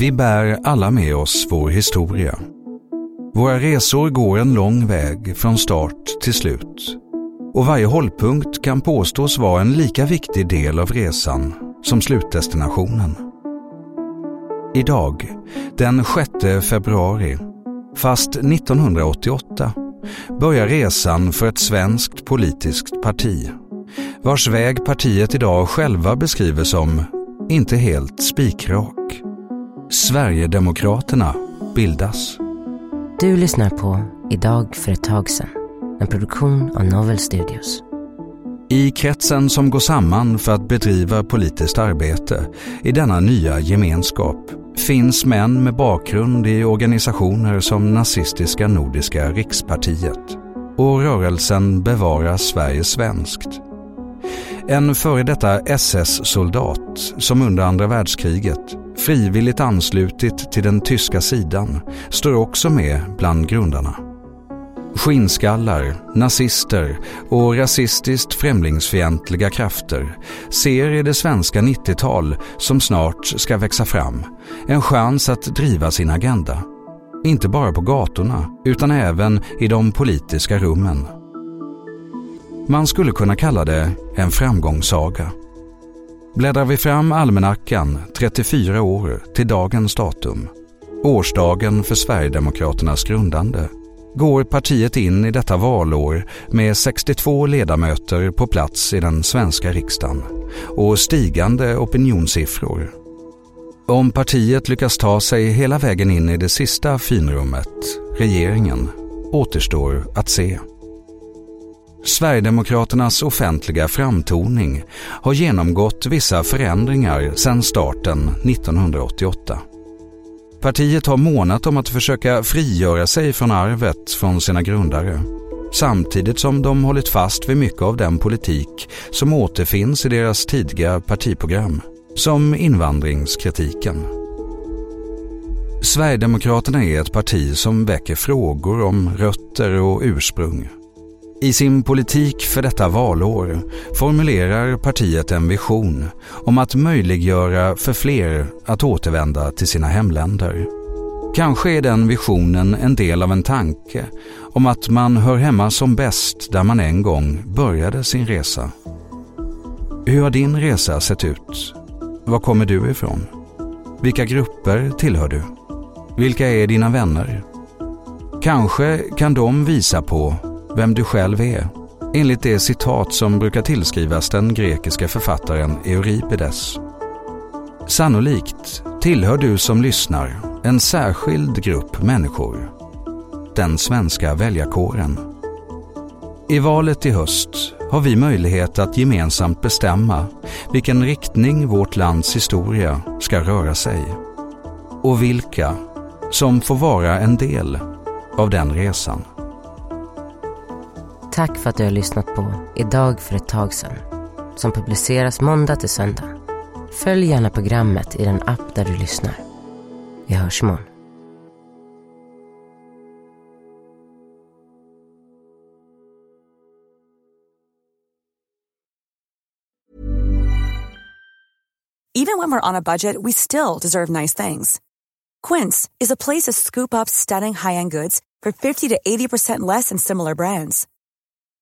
Vi bär alla med oss vår historia. Våra resor går en lång väg från start till slut. Och varje hållpunkt kan påstås vara en lika viktig del av resan som slutdestinationen. Idag, den 6 februari, fast 1988, börjar resan för ett svenskt politiskt parti vars väg partiet idag själva beskriver som inte helt spikrak. Sverigedemokraterna bildas. Du lyssnar på Idag för ett tag sedan, en produktion av Novel Studios. I kretsen som går samman för att bedriva politiskt arbete i denna nya gemenskap finns män med bakgrund i organisationer som nazistiska Nordiska rikspartiet och rörelsen Bevara Sverige svenskt. En före detta SS-soldat som under andra världskriget frivilligt anslutit till den tyska sidan står också med bland grundarna. Skinnskallar, nazister och rasistiskt främlingsfientliga krafter ser i det svenska 90-tal som snart ska växa fram en chans att driva sin agenda. Inte bara på gatorna utan även i de politiska rummen. Man skulle kunna kalla det en framgångssaga. Bläddrar vi fram almanackan 34 år till dagens datum, årsdagen för Sverigedemokraternas grundande, går partiet in i detta valår med 62 ledamöter på plats i den svenska riksdagen och stigande opinionssiffror. Om partiet lyckas ta sig hela vägen in i det sista finrummet, regeringen, återstår att se. Sverigedemokraternas offentliga framtoning har genomgått vissa förändringar sedan starten 1988. Partiet har månat om att försöka frigöra sig från arvet från sina grundare samtidigt som de hållit fast vid mycket av den politik som återfinns i deras tidiga partiprogram, som invandringskritiken. Sverigedemokraterna är ett parti som väcker frågor om rötter och ursprung i sin politik för detta valår formulerar partiet en vision om att möjliggöra för fler att återvända till sina hemländer. Kanske är den visionen en del av en tanke om att man hör hemma som bäst där man en gång började sin resa. Hur har din resa sett ut? Var kommer du ifrån? Vilka grupper tillhör du? Vilka är dina vänner? Kanske kan de visa på vem du själv är, enligt det citat som brukar tillskrivas den grekiska författaren Euripides. Sannolikt tillhör du som lyssnar en särskild grupp människor, den svenska väljarkåren. I valet i höst har vi möjlighet att gemensamt bestämma vilken riktning vårt lands historia ska röra sig och vilka som får vara en del av den resan. Tack för att du har lyssnat på Idag för ett tag sedan som publiceras måndag till söndag. Följ gärna programmet i den app där du lyssnar. Vi hörs imorgon. Even when we're on a budget we still deserve nice things. Quince is a place to scoop up stunning high-end goods for 50 to 80% less than similar brands.